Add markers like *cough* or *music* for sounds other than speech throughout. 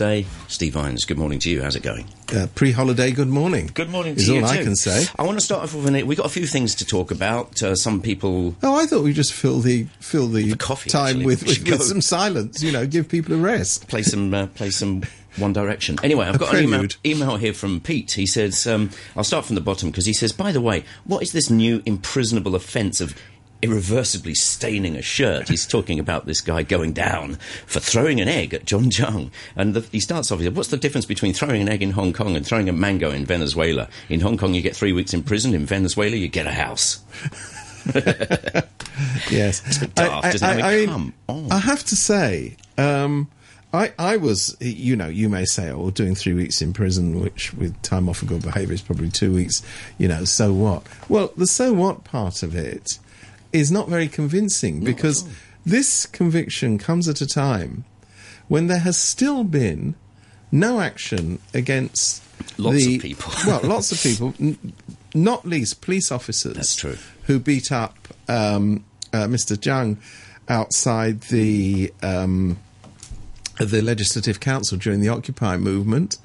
Wednesday. Steve Vines, good morning to you. How's it going? Uh, pre-holiday, good morning. Good morning to is you all I can say. I want to start off with an, we've got a few things to talk about. Uh, some people Oh, I thought we just fill the fill the, The coffee, time actually. with, with, with some silence. You know, give people a rest. play some uh, play some One Direction. Anyway, I've A got an email, email here from Pete. He says, um, "I'll start from the bottom because he says, by the way, what is this new imprisonable offence of?" Irreversibly staining a shirt. He's talking about this guy going down for throwing an egg at John Jung. And the, he starts off, he said, What's the difference between throwing an egg in Hong Kong and throwing a mango in Venezuela? In Hong Kong, you get three weeks in prison. In Venezuela, you get a house. *laughs* Yes, daft, isn't it? I mean, come on. I have to say, um, I I was you know you may say oh doing three weeks in prison, which with time off for good behaviour is probably two weeks. You know, so what? Well, the so what part of it is not very convincing because this conviction comes at a time when there has still been no action against Lots of people. *laughs* well, lots of *laughs* people, n- not least police officers. That's true. Who beat up um, uh, Mr. Tsang outside the um, the Legislative Council during the Occupy movement.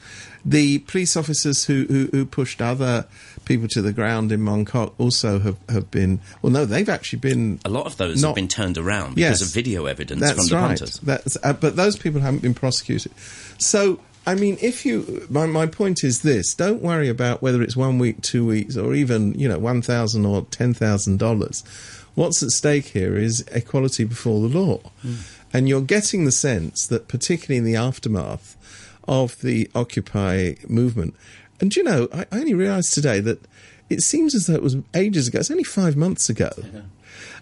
The police officers who, who, who pushed other people to the ground in Mongkok also have, have been. Well, no, they've actually been. A lot of those Not- have been turned around because Yes. of video evidence That's from the right. hunters. That's, uh, but those people haven't been prosecuted. So, I mean, if you, my, my point is this: don't worry about whether it's one week, two weeks, or even you know one thousand or ten thousand dollars. What's at stake here is equality before the law, and you're getting the sense that, particularly in the aftermath of the Occupy movement, and you know, I, I only realised today that it seems as though it was ages ago. It's only five months ago.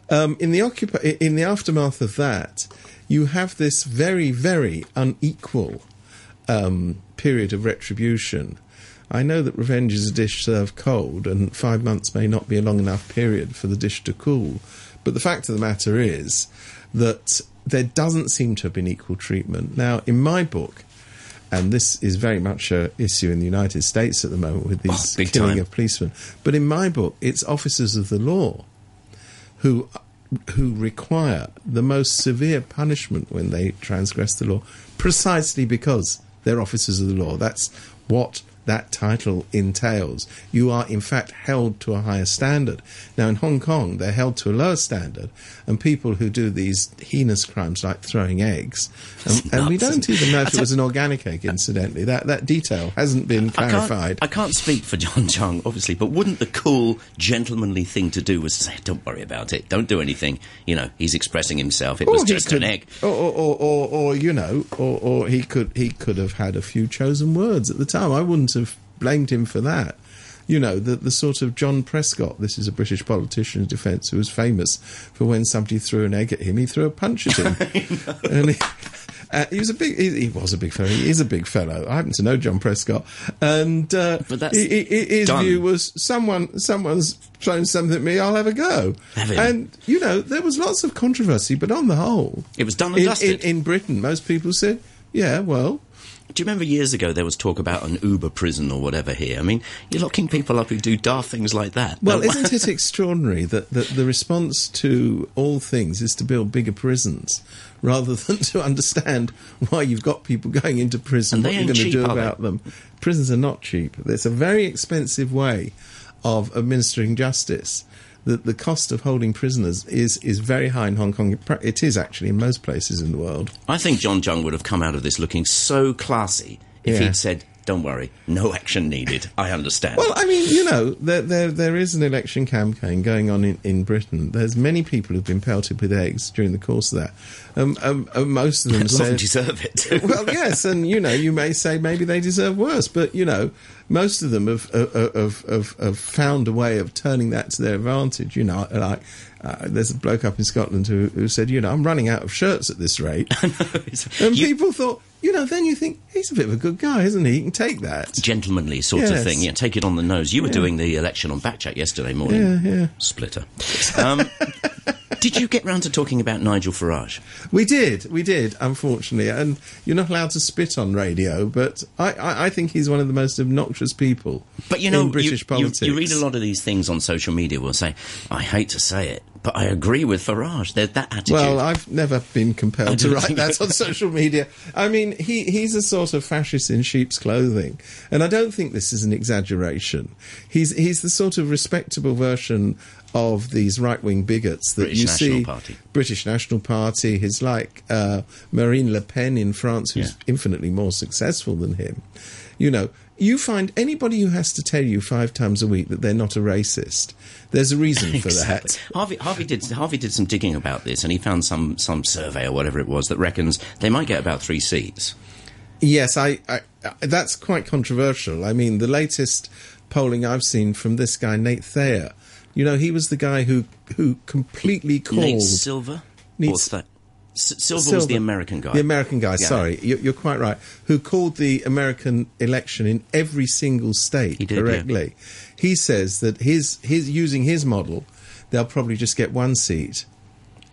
Um, in the occupa- in the aftermath of that, you have this very, very unequal um, period of retribution. I know that revenge is a dish served cold, and five months may not be a long enough period for the dish to cool. But the fact of the matter is that there doesn't seem to have been equal treatment. Now, in my book, and this is very much a issue in the United States at the moment with oh, these Oh, killing time. of policemen. But in my book, it's officers of the law who who require the most severe punishment when they transgress the law, precisely because they're officers of the law. That's what that title entails. You are, in fact, held to a higher standard. Now, in Hong Kong, they're held to a lower standard, and people who do these heinous crimes like throwing eggs, *laughs* and, and we don't even know if it was an organic egg, incidentally. That that detail hasn't been I clarified. can't, I can't speak for John Chung, obviously, but wouldn't the cool, gentlemanly thing to do was to say, "Don't worry about it. Don't do anything." You know, he's expressing himself. It was Or he just could- an egg. Or, or, or, or, or you know, or, or he could he could have had a few chosen words at the time. I wouldn't have blamed him for that. You know, the the sort of John Prescott. This is a British politician's defence who was famous for when somebody threw an egg at him, he threw a punch at him, *laughs* and he. Uh, he was a big. He, he was a big fellow. He is a big fellow. I happen to know John Prescott, and uh, But that's he- he- he- his done. view was someone someone's thrown something at me. I'll have a go. Have. And you know, there was lots of controversy, but on the whole, It was done and in, dusted. In, in Britain, most people said, "Yeah, well, Do you remember years ago there was talk about an Uber prison or whatever here? I mean, you're locking people up who do daft things like that. well, isn't *laughs* it extraordinary that, that the response to all things is to build bigger prisons rather *laughs* than to understand why you've got people going into prison, And what you're going to cheap, do are they? about them? Prisons are not cheap. It's a very expensive way of administering justice. The, the cost of holding prisoners is, is very high in Hong Kong. It is actually in most places in the world. I think John Jung would have come out of this looking so classy if Yeah. he'd said, "Don't worry, no action needed. I understand." Well, I mean, you know, there there, there is an election campaign going on in, in Britain. There's many people who've been pelted with eggs during the course of that. Um, um, uh, most of them *laughs* and deserve it. *laughs* well, yes, and you know, you may say maybe they deserve worse, but you know, most of them have uh, uh, have, have, have found a way of turning that to their advantage. You know, like uh, there's a bloke up in Scotland who, who said, you know, I'm running out of shirts at this rate, *laughs* and You- people thought, you know, then you think he's a bit of a good guy, isn't he? He can take that. gentlemanly sort of thing. Yeah, take it on the nose. You were Yeah. doing the election on Backchat yesterday morning. Yeah, yeah. Splitter. Um, *laughs* did you get round to talking about Nigel Farage? We did, we did, unfortunately. And you're not allowed to spit on radio, but I, I, I think he's one of the most obnoxious people But you know, in British you, you- politics. You, read a lot of these things on social media. Will say, "I hate to say it, but I agree with Farage. There's that attitude. Well, I've never been compelled to write that on *laughs* social media. I mean, he, he's a sort of fascist in sheep's clothing, and I don't think this is an exaggeration. He's he's the sort of respectable version of these right wing bigots that British you National see. Party. British National Party. He's like uh, Marine Le Pen in France, who's Yeah. infinitely more successful than him. You know, you find anybody who has to tell you five times a week that they're not a racist. There's a reason for Exactly. that. Harvey, Harvey did Harvey did some digging about this, and he found some some survey or whatever it was that reckons they might get about three seats. Yes, I, I, I that's quite controversial. I mean, the latest polling I've seen from this guy Nate Thayer, you know, he was the guy who who completely called Nate Silver, Nate or Th- S- Silver, was the American guy. The American guy, Yeah. sorry, you're, you're quite right. Who called the American election in every single state He did, yeah. He says that his his using his model, they'll probably just get one seat.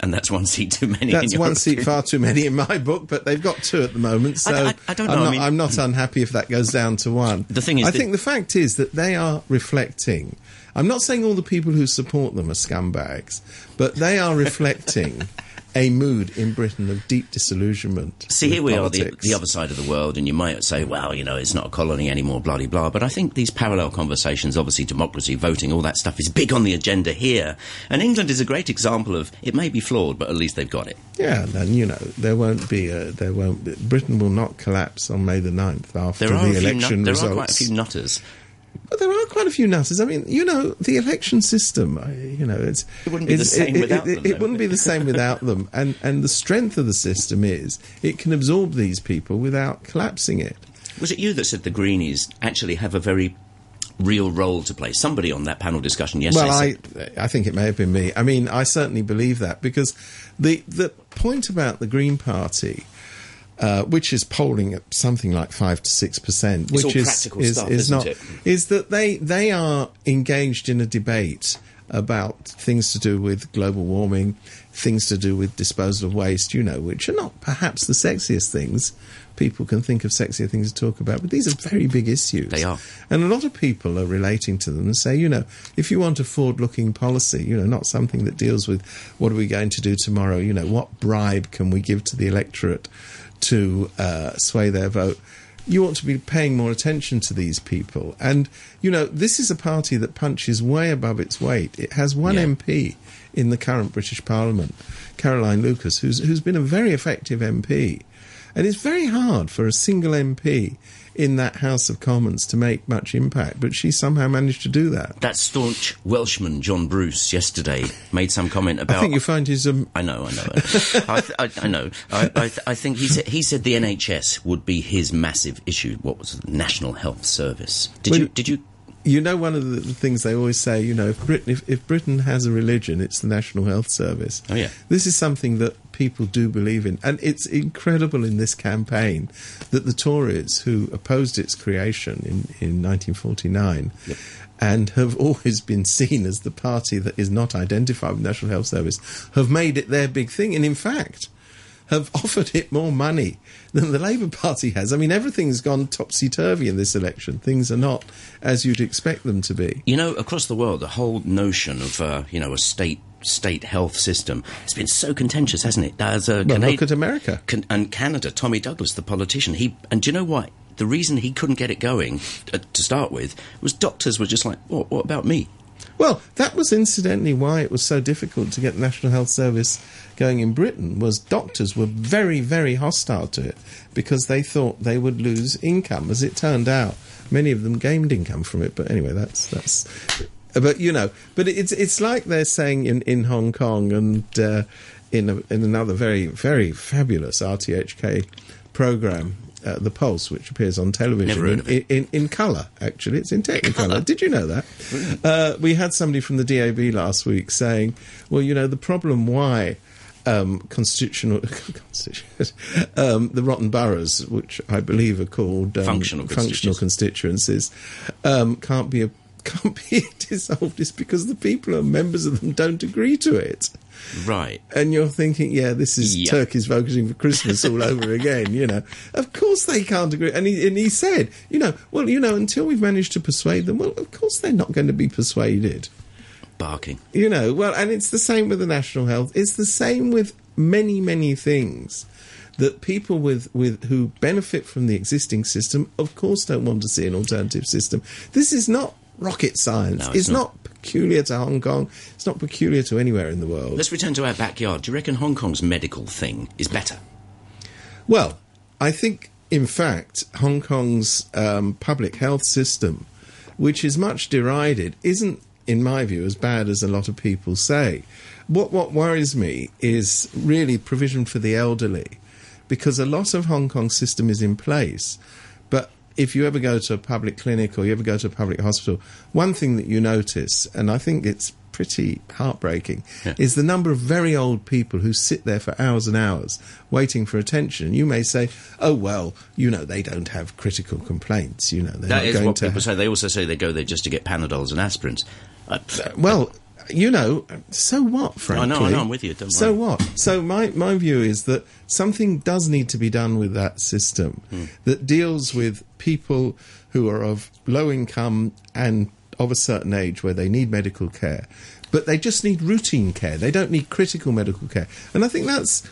And that's one seat too many. in That's one seat far too many in my book, but they've got two at the moment. So I- I- I don't know, am I not, mean- I'm not unhappy if that goes down to one. The thing is I think the fact is that they are reflecting. I'm not saying all the people who support them are scumbags, but they are reflecting *laughs* a mood in Britain of deep disillusionment. See, here we are, the, the other side of the world, and you might say, well, you know, it's not a colony anymore, bloody blah, blah. But I think these parallel conversations, obviously democracy, voting, all that stuff is big on the agenda here. And England is a great example of it may be flawed, but at least they've got it. Yeah, and you know there won't be a, there won't be, Britain will not collapse on May the 9th after the election nut- there results. are quite a few nutters. But there are quite a few nutters. I mean, you know, the election system. You know, it's It wouldn't be the same it, without it, them, It, though. wouldn't be the same without *laughs* them. And and the strength of the system is it can absorb these people without collapsing it. Was it you that said the Greenies actually have a very real role to play? Somebody on that panel discussion yesterday Well, I said, I think it may have been me. I mean, I certainly believe that because the the point about the Green Party. Uh, which is polling at something like five to six percent, which all is practical is, stuff, is isn't not it? is that they they are engaged in a debate about things to do with global warming, things to do with disposal of waste, you know, which are not perhaps the sexiest things. People can think of sexier things to talk about, but these are very big issues. They are. And a lot of people are relating to them and say, you know, if you want a forward looking policy, you know, not something that deals with what are we going to do tomorrow, you know, what bribe can we give to the electorate to uh, sway their vote. You ought to be paying more attention to these people. And, you know, this is a party that punches way above its weight. It has one Yeah. MP in the current British Parliament, Caroline Lucas, who's, who's been a very effective MP. And it's very hard for a single MP in that House of Commons to make much impact, but she somehow managed to do that. that staunch Welshman, John Bruce, yesterday made some comment about. I think you find his um, I know, I know. I, th- I, I know. I, I, th- I think he said he said the NHS would be his massive issue. What was it? National Health Service? Did Well, you? Did you? You know one of the, things they always say you know if britain if, if britain has a religion it's the national health service. Oh, yeah. this is something that people do believe in. And it's incredible in this campaign that the tories who opposed its creation in, in 1949 and have always been seen as the party that is not identified with national health service have made it their big thing. And in fact have *laughs* offered it more money than the Labour Party has. I mean, everything's gone topsy turvy in this election. Things are not as you'd expect them to be. You know, across the world, the whole notion of uh, you know a state state health system has been so contentious, hasn't it? As a Well, Canadi- look at America. Can- and Canada, Tommy Douglas, the politician, he and do you know what? The reason he couldn't get it going uh, to start with was doctors were just like, "What? What about me?" Well, that was incidentally why it was so difficult to get the National Health Service going in Britain. Was doctors were very, very hostile to it because they thought they would lose income. As it turned out, many of them gained income from it. But anyway, that's that's. But you know, but it's it's like they're saying in in Hong Kong and uh, in a, in another very very fabulous RTHK program. Uh, the Pulse, which appears on television in, it. in, in colour, actually, it's in *laughs* Technicolor. Did you know that? Uh, we had somebody from the DAB last week saying, "Well, you know, the problem why." Um, constitutional, *laughs* um, the rotten boroughs, which I believe are called um, Functional functional constituencies, um, can't be a, can't be *laughs* dissolved. Is because the people who are members of them don't agree to it Right. and you're thinking, yeah, this is Yeah. turkeys voting for Christmas all over *laughs* again. You know, of course they can't agree. And he and he said, you know, well, you know, until we've managed to persuade them, well, of course they're not going to be persuaded. barking. You know, well, and it's the same with the national health. It's the same with many, many things that people with, with who benefit from the existing system, of course, don't want to see an alternative system. This is not rocket science. No, it's it's not. not peculiar to Hong Kong. It's not peculiar to anywhere in the world. Let's return to our backyard. Do you reckon Hong Kong's medical thing is better? Well, I think, in fact, Hong Kong's um, public health system, which is much derided, isn't, in my view, as bad as a lot of people say. What what worries me is really provision for the elderly, because a lot of Hong Kong's system is in place, but if you ever go to a public clinic or you ever go to a public hospital, one thing that you notice, and I think it's pretty heartbreaking, Yeah. is the number of very old people who sit there for hours and hours waiting for attention. You may say, oh, well, you know, they don't have critical complaints. You know, they're That is going what to. people say. They also say they go there just to get Panadols and aspirins. Uh, Well, you know, so what, frankly? know, I know, I'm with you, don't so worry. what? So my, my view is that something does need to be done with that system Hmm. that deals with people who are of low income and of a certain age where they need medical care. But they just need routine care. They don't need critical medical care. And I think that's,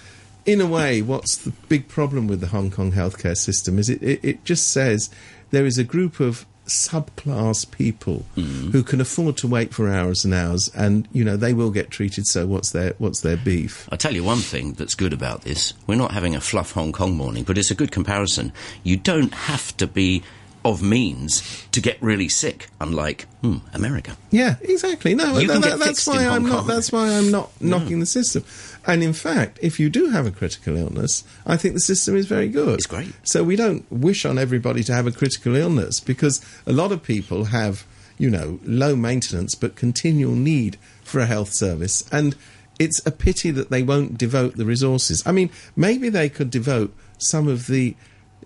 in a way, what's the big problem with the Hong Kong healthcare system is it, it, it just says there is a group of subclass people Hmm. who can afford to wait for hours and hours and you know they will get treated so what's their what's their beef I'll tell you one thing that's good about this. We're not having a fluff Hong Kong morning, but it's a good comparison. You don't have to be of means to get really sick, unlike hmm, America. yeah exactly no You that- that- that's fixed why in i'm Hong not Kong. that's why i'm not knocking the system and in fact if you do have a critical illness i think the system is very good It's great. so we don't wish on everybody to have a critical illness because a lot of people have you know low maintenance but continual need for a health service and it's a pity that they won't devote the resources i mean maybe they could devote some of the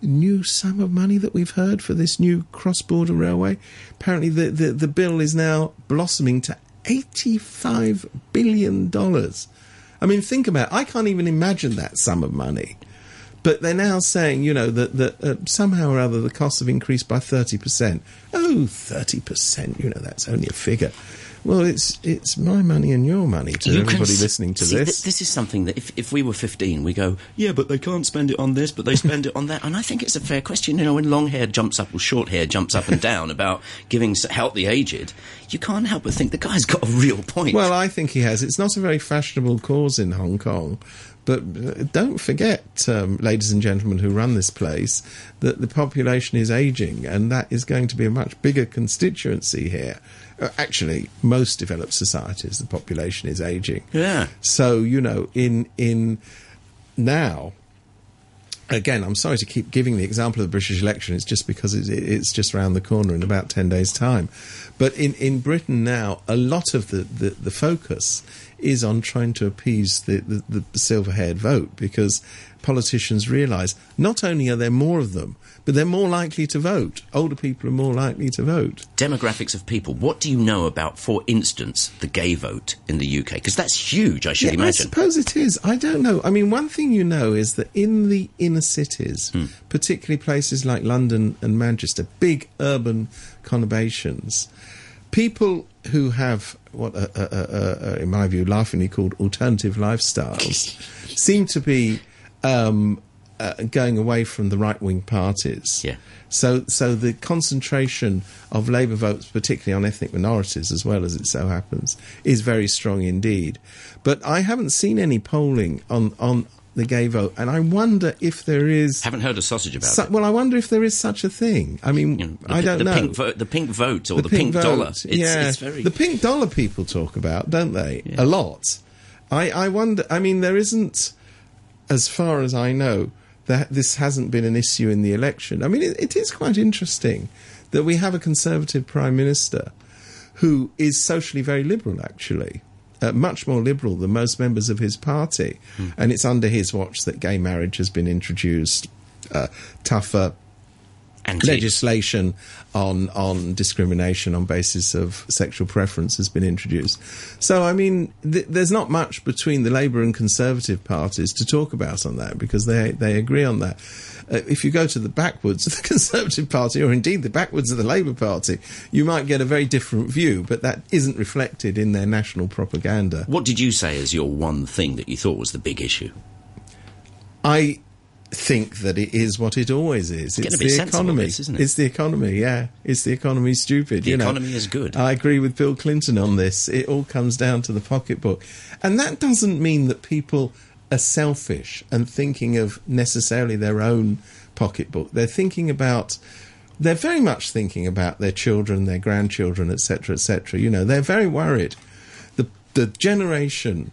new sum of money that we've heard for this new cross-border railway apparently the, the, the bill is now blossoming to 85 billion dollars i mean think about it. i can't even imagine that sum of money but they're now saying, you know, that, that uh, somehow or other the costs have increased by 30%. Oh, 30%, you know, that's only a figure. Well, it's it's my money and your money to You everybody s- listening to see, this. th- this is something that if, if we were 15, we go, yeah, but they can't spend it on this, but they spend it on that. And I think it's a fair question. You know, when long hair jumps up or short hair jumps up and *laughs* down about giving help the aged, you can't help but think the guy's got a real point. Well, I think he has. It's not a very fashionable cause in Hong Kong. But uh, don't forget, um, ladies and gentlemen who run this place, that the population is aging, and that is going to be a much bigger constituency here. Uh, actually, most developed societies, the population is aging. Yeah. So you know, in in now, again, I'm sorry to keep giving the example of the British election. It's just because it's, it's just around the corner in about 10 days' time. But in, in Britain now, a lot of the, the, the focus is on trying to appease the, the, the silver haired vote because politicians realise not only are there more of them, but they're more likely to vote. Older people are more likely to vote. Demographics of people. What do you know about, for instance, the gay vote in the UK? Because that's huge, I should Yeah, I suppose it is. I don't know. I mean, one thing you know is that in the inner cities, Hmm. particularly places like London and Manchester, big urban conurbations, people who have what, uh, uh, uh, uh, in my view, laughingly called alternative lifestyles, *laughs* seem to be um, uh, going away from the right wing parties. Yeah. So, so the concentration of Labour votes, particularly on ethnic minorities, as well as it so happens, is very strong indeed. But I haven't seen any polling on on the gay vote, and I wonder if there is. Haven't heard a sausage about Su- it. well, I wonder if there is such a thing. I mean, You know, the, I don't the know. Pink vo- the pink vote or the, pink, vote, dollar. It's, yeah, it's very. the pink dollar people talk about, don't they? Yeah. A lot. I, I wonder. I mean, there isn't, as far as I know, that this hasn't been an issue in the election. I mean, it, it is quite interesting that we have a conservative prime minister who is socially very liberal, actually. Uh, much more liberal than most members of his party. And it's under his watch that gay marriage has been introduced, uh, tougher Anti- legislation on on discrimination on basis of sexual preference has been introduced. So, I mean, th- there's not much between the Labour and Conservative parties to talk about on that because they they agree on that. Uh, if you go to the backwoods of the *laughs* Conservative Party, or indeed the backwoods of the Labour Party, you might get a very different view, but that isn't reflected in their national propaganda. What did you say as your one thing that you thought was the big issue? I think that it is what it always is. getting It's the economy. this, isn't it? It's the economy. Yeah, it's the economy. Stupid. The you know. economy is good. I agree with Bill Clinton on this. It all comes down to the pocketbook, and that doesn't mean that people are selfish and thinking of necessarily their own pocketbook. They're thinking about. They're very much thinking about their children, their grandchildren, etc., etc. You know, they're very worried. The the generation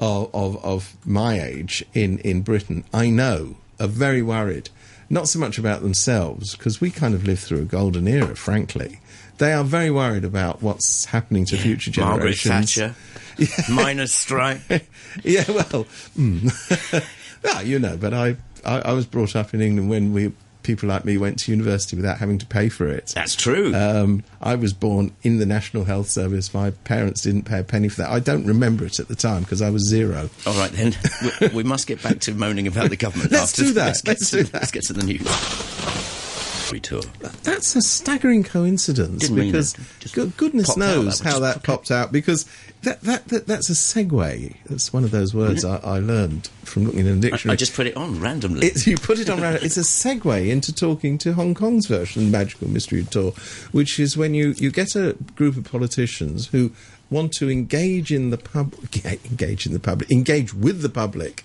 of, of, of my age in, in Britain, I know, are very worried. Not so much about themselves, because we kind of lived through a golden era, frankly. They are very worried about what's happening to future generations. Margaret. Thatcher, *laughs* miners' strike. *laughs* yeah, well, mm. *laughs* well, you know, but I, I, I was brought up in England when we people like me went to university without having to pay for it. That's true. Um, I was born in the National Health Service. My parents didn't pay a penny for that. I don't remember it at the time because I was zero. All right, then. we, we must get back to moaning about the government. Let's after, do that. Let's Let's to, do that. Let's get to the news. Tour. That's a staggering coincidence Didn't because it. Go- goodness knows how that popped out because that, that, that that's a segue. That's one of those words I, I learned from looking in a dictionary. I just put it on randomly. It's, you put it on random. It's a segue into talking to Hong Kong's version of Magical Mystery Tour, which is when you, you get a group of politicians who want to engage in the pub, *laughs* engage in the public, engage with the public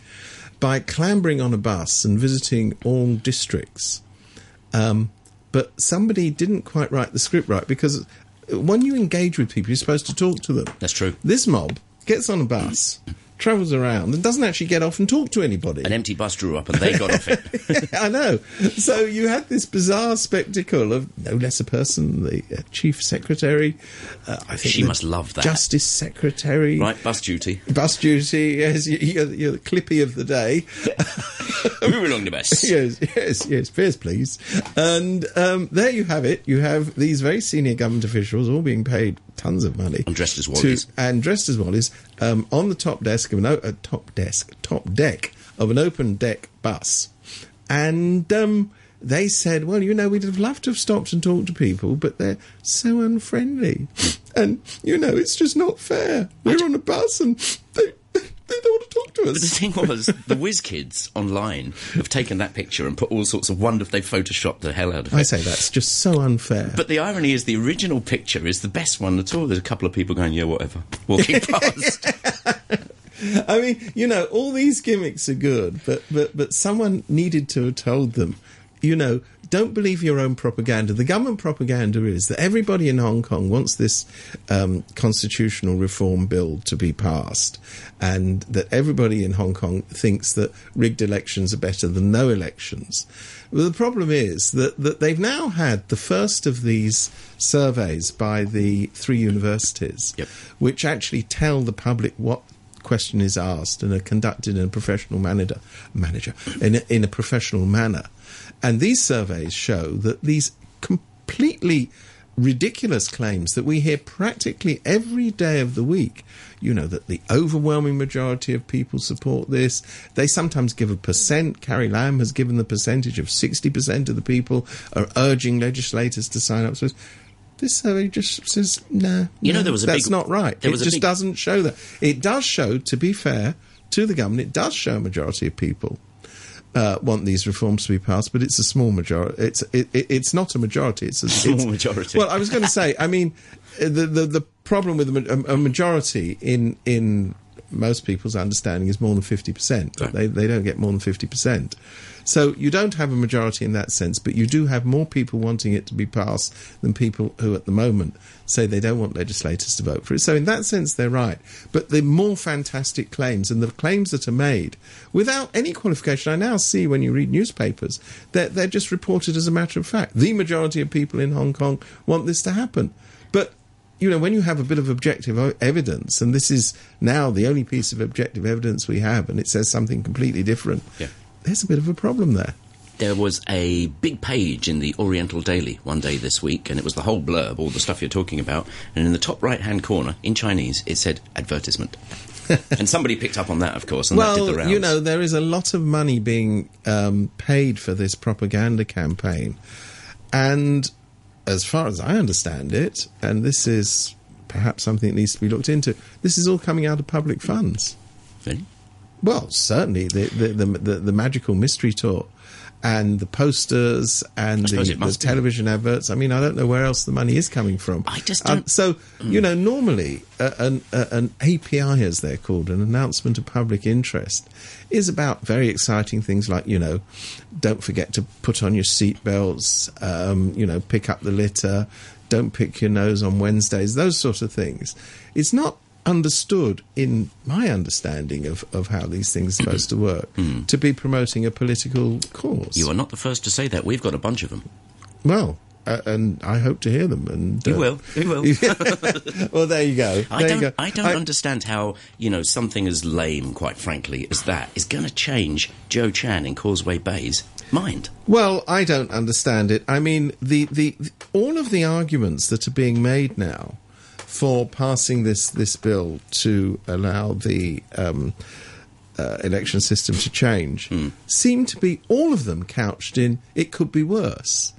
by clambering on a bus and visiting all districts. Um, but somebody didn't quite write the script right because when you engage with people, you're supposed to talk to them. That's true. This mob gets on a bus, travels around, and doesn't actually get off and talk to anybody. An empty bus drew up and they got off it. *laughs* I know. So you had this bizarre spectacle of no less a person, the uh, chief secretary. Uh, I think She must love that. Justice secretary. Right, bus duty. Bus duty. Yes, you- you're, you're the clippy of the day. *laughs* Moving along the bus. *laughs* yes, yes, yes. Fares, please. And um, there you have it. You have these very senior government officials all being paid tons of money And dressed as to- and dressed as Wallies um, on the top desk of an o- top desk, top deck of an open deck bus, and um, they said, "Well, you know, we'd have loved to have stopped and talked to people, but they're so unfriendly, *laughs* and you know, it's just not fair. We're on a bus and they." *laughs* They don't want to talk to But the thing was, the whiz kids online have taken that picture and put all sorts of wonderful. They photoshopped the hell out of it. I say that's just so unfair. But the irony is, the original picture is the best one at all. There's a couple of people going, "Yeah, whatever," walking *laughs* past. *laughs* I mean, you know, all these gimmicks are good, but but but someone needed to have told them, you know, don't believe your own propaganda. The government propaganda is that everybody in Hong Kong wants this um, constitutional reform bill to be passed, and that everybody in Hong Kong thinks that rigged elections are better than no elections. Well, the problem is that, that they've now had the first of these surveys by the three universities, Yep. which actually tell the public what question is asked and are conducted in a professional manager, manager in a, in a professional manner. And these surveys show that these completely ridiculous claims that we hear practically every day of the week. You know, that the overwhelming majority of people support this. They sometimes give a percent. Carrie Lam has given the percentage of 60% of the people are urging legislators to sign up. So this survey just says, nah, You know, no, there was a that's big- not right. It just big- doesn't show that. It does show, to be fair to the government, it does show a majority of people uh, want these reforms to be passed, but it's a small majority. It's it, it, it's not a majority. It's a Small it's- majority. Well, I was going to say. I mean, uh, the the, the problem with a, a majority in in most people's understanding is more than fifty percent. Right. They they don't get more than fifty percent. So you don't have a majority in that sense, but you do have more people wanting it to be passed than people who, at the moment, say they don't want legislators to vote for it. So in that sense, they're right. But the more fantastic claims and the claims that are made without any qualification, I now see when you read newspapers, they're, they're just reported as a matter of fact. The majority of people in Hong Kong want this to happen. But you know, when you have a bit of objective evidence, and this is now the only piece of objective evidence we have, and it says something completely different, Yeah. there's a bit of a problem there. There was a big page in the Oriental Daily one day this week, and it was the whole blurb, all the stuff you're talking about. And in the top right hand corner, in Chinese, it said advertisement. *laughs* and somebody picked up on that, of course, and that did the Well, rounds. you know, there is a lot of money being um, paid for this propaganda campaign. And as far as I understand it, and this is perhaps something that needs to be looked into, this is all coming out of public funds. Really? Well, certainly the the, the, the, the magical mystery tour and the posters and the, the be. television adverts. I mean, I don't know where else the money is coming from. I just Um, don't- so, you know, normally uh, an, uh, an API, as they're called, an announcement of public interest, is about very exciting things like, you know, don't forget to put on your seatbelts, um, you know, pick up the litter, don't pick your nose on Wednesdays, those sort of things. It's not understood in my understanding of, of how these things are supposed to work *clears throat* to be promoting a political cause. You are not the first to say that. We've got a bunch of them. Well, uh, and I hope to hear them. And You uh, will. You will. *laughs* well, there you go. I don't. go. I don't understand how you know something as lame, quite frankly, as that is going to change Joe Chan in Causeway Bay's mind. Well, I don't understand it. I mean, the, the, the all of the arguments that are being made now for passing this this bill to allow the um, uh, election system to change seem to be all of them couched in it could be worse.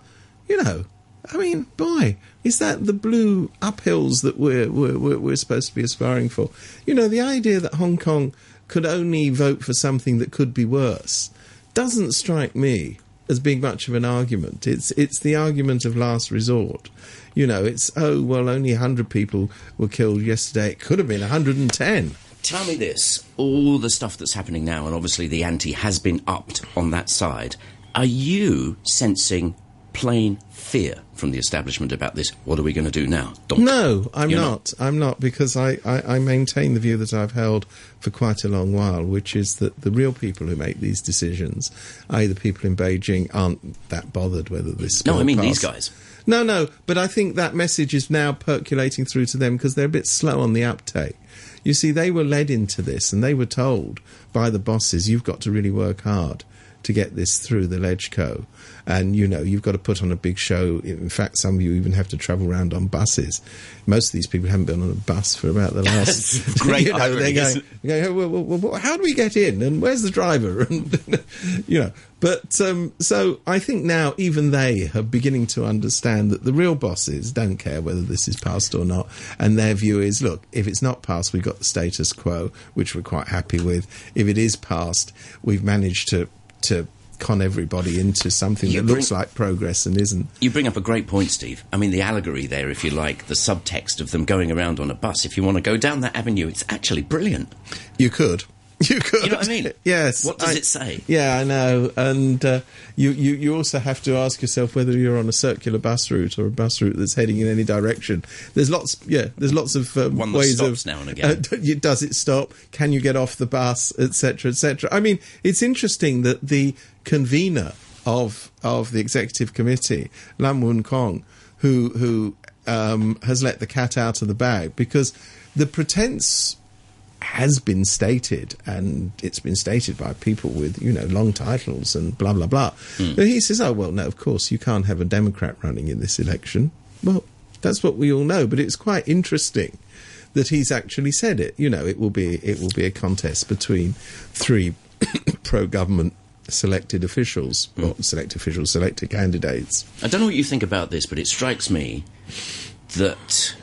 You know, I mean, boy, is that the blue uphills that we're, we're, we're, we're supposed to be aspiring for? You know, the idea that Hong Kong could only vote for something that could be worse doesn't strike me as being much of an argument. It's it's the argument of last resort. You know, it's oh well, only hundred people were killed yesterday. It could have been hundred and ten. Tell me this: all the stuff that's happening now, and obviously the ante has been upped on that side. Are you sensing plain fear from the establishment about this? What are we going to do now? Don't- No, I'm You're not. I'm not because I, I, I maintain the view that I've held for quite a long while, which is that the real people who make these decisions, i.e., the people in Beijing, aren't that bothered whether this. No, I mean these guys. No, no, but I think that message is now percolating through to them because they're a bit slow on the uptake. You see, they were led into this and they were told by the bosses, you've got to really work hard to get this through the LegCo. And, you know, you've got to put on a big show. In fact, some of you even have to travel around on buses. Most of these people haven't been on a bus for about the last... *laughs* Great *laughs* you know, irony, they're going, they're going, well, well, well, how do we get in? And where's the driver? *laughs* And, you know, but um, so I think now even they are beginning to understand that the real bosses don't care whether this is passed or not, and their view is, look, if it's not passed, we've got the status quo, which we're quite happy with. If it is passed, we've managed to to con everybody into something You that looks like progress and isn't. You bring up a great point, Steve. I mean, the allegory there, if you like, the subtext of them going around on a bus. If you want to go down that avenue, it's actually brilliant. You could. *laughs* You could. You know what I mean? Yes. What does I- it say? Yeah, I know. And uh, you, you, you also have to ask yourself whether you're on a circular bus route or a bus route that's heading in any direction. There's lots, yeah, there's lots of um, One that ways stops of now and again. *laughs* Uh, does it stop? Can you get off the bus, etc., etc. I mean, it's interesting that the convener of of the executive committee, Lam Woon Kwong, who who um, has let the cat out of the bag because the pretense has been stated, and it's been stated by people with, you know, long titles and blah, blah, blah. Hmm. But he says, oh, well, no, of course, you can't have a Democrat running in this election. Well, that's what we all know, but it's quite interesting that he's actually said it. You know, it will be, it will be a contest between three *coughs* pro-government selected officials, hmm. or selected officials, selected candidates. I don't know what you think about this, but it strikes me that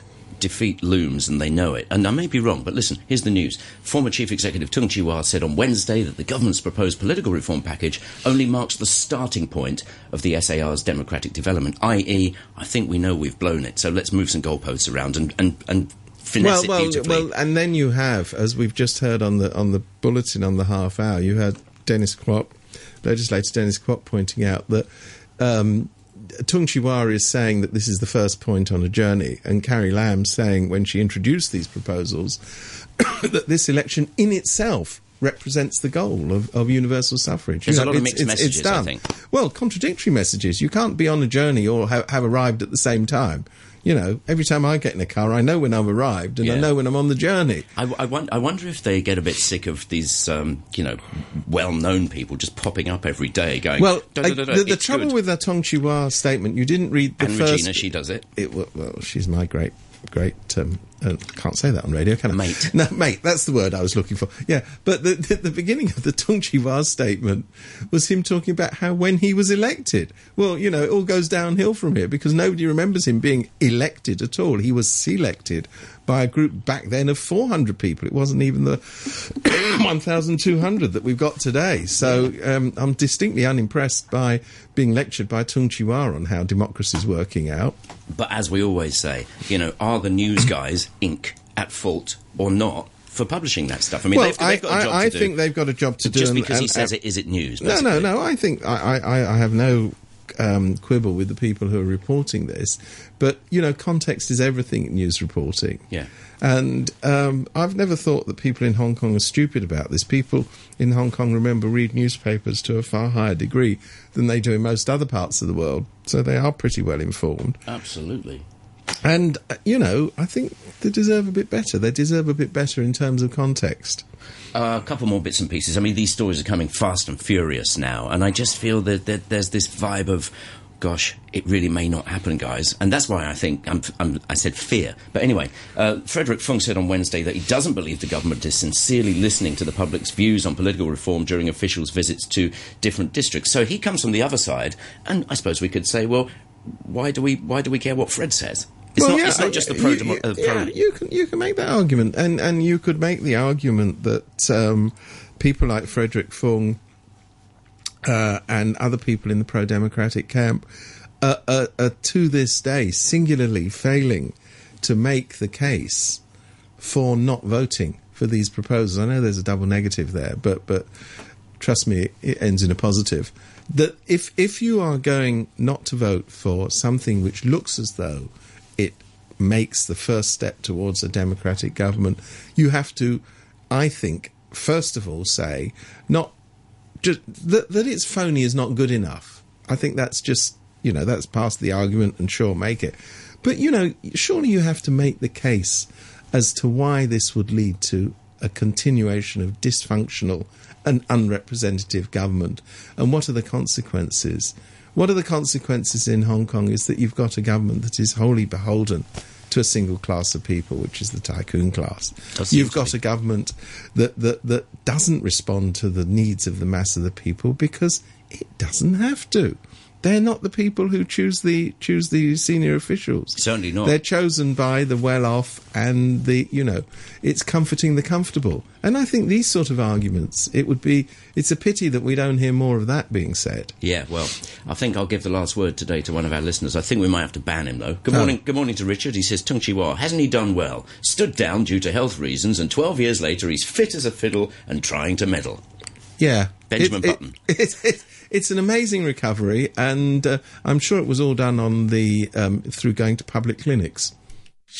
defeat looms and they know it. And I may be wrong, but listen, here's the news. Former Chief Executive Tung Chee-hwa said on Wednesday that the government's proposed political reform package only marks the starting point of the SAR's democratic development, i.e., I think we know we've blown it, so let's move some goalposts around and, and, and well, it well, beautifully. well, and then you have, as we've just heard on the on the bulletin on the half hour, you had Dennis Kwok, legislator Dennis Kwok, pointing out that um, Tung Chee-hwa is saying that this is the first point on a journey, and Carrie Lam saying when she introduced these proposals *coughs* that this election in itself represents the goal of, of universal suffrage. There's a lot of it's- mixed it's- it's messages, I think. Well, contradictory messages. You can't be on a journey or ha- have arrived at the same time. You know, every time I get in a car, I know when I've arrived and I know when I'm on the journey. I, I, won- I wonder if they get a bit sick of these, um, you know, well-known people just popping up every day, going. Well, "Da, da, I- the, the trouble good." with that Tung Chee Hwa statement, you didn't read the and first. Regina, she does it. it, well, she's my great, great. Um, uh, can't say that on radio, can I? Mate. *laughs* No, mate. That's the word I was looking for. Yeah, but the, the, the beginning of the Tung Chee Hwa statement was him talking about how when he was elected. Well, you know, it all goes downhill from here because nobody remembers him being elected at all. He was selected by a group back then of 400 people. It wasn't even the *coughs* 1,200 that we've got today. So um, I'm distinctly unimpressed by being lectured by Tung Chee on how democracy is working out. But as we always say, you know, are the news guys, Inc., at fault or not for publishing that stuff? I mean, well, they've, they've got a I, job I, I to do. think they've got a job to do. just and- because he says and- it, is it news? No, no, no. I think I, I, I have no um, quibble with the people who are reporting this, but you know, context is everything in news reporting. Yeah. And um, I've never thought that people in Hong Kong are stupid about this. People in Hong Kong, remember, read newspapers to a far higher degree than they do in most other parts of the world, so they are pretty well informed. Absolutely. And uh, you know, I think they deserve a bit better. They deserve a bit better in terms of context. Uh, a couple more bits and pieces. I mean, these stories are coming fast and furious now, and I just feel that, that there's this vibe of, gosh, it really may not happen, guys. And that's why I think I'm, I'm, I said fear. But anyway, uh, Frederick Fung said on Wednesday that he doesn't believe the government is sincerely listening to the public's views on political reform during officials' visits to different districts. So he comes from the other side, and I suppose we could say, well, why do we why do we care what Fred says? It's Well, not, yeah, it's not just the pro. you- demo- uh, yeah, you can you can make that argument, and and you could make the argument that um, people like Frederick Fung uh, and other people in the pro democratic camp are, are, are to this day singularly failing to make the case for not voting for these proposals. I know there's a double negative there, but but trust me, it ends in a positive. That if if you are going not to vote for something which looks as though it makes the first step towards a democratic government, you have to, I think, first of all say not just that, that it's phony is not good enough. I think that's just you know that's past the argument, and sure, make it. But you know, surely you have to make the case as to why this would lead to a continuation of dysfunctional and unrepresentative government, and what are the consequences? What are the consequences in Hong Kong? Is that you've got a government that is wholly beholden to a single class of people, which is the tycoon class. You've got a government that, that, that doesn't respond to the needs of the mass of the people because it doesn't have to. They're not the people who choose the choose the senior officials. Certainly not. They're chosen by the well-off and the you know. It's comforting the comfortable, and I think these sort of arguments. It would be. It's a pity that we don't hear more of that being said. Yeah, well, I think I'll give the last word today to one of our listeners. I think we might have to ban him, though. Good Oh. morning, good morning to Richard. He says, Tung Chee Hwa, hasn't he done well? Stood down due to health reasons, and 12 years later he's fit as a fiddle and trying to meddle. Yeah, Benjamin it- Button. *laughs* It, it, it's an amazing recovery, and uh, I'm sure it was all done on the um, through going to public clinics.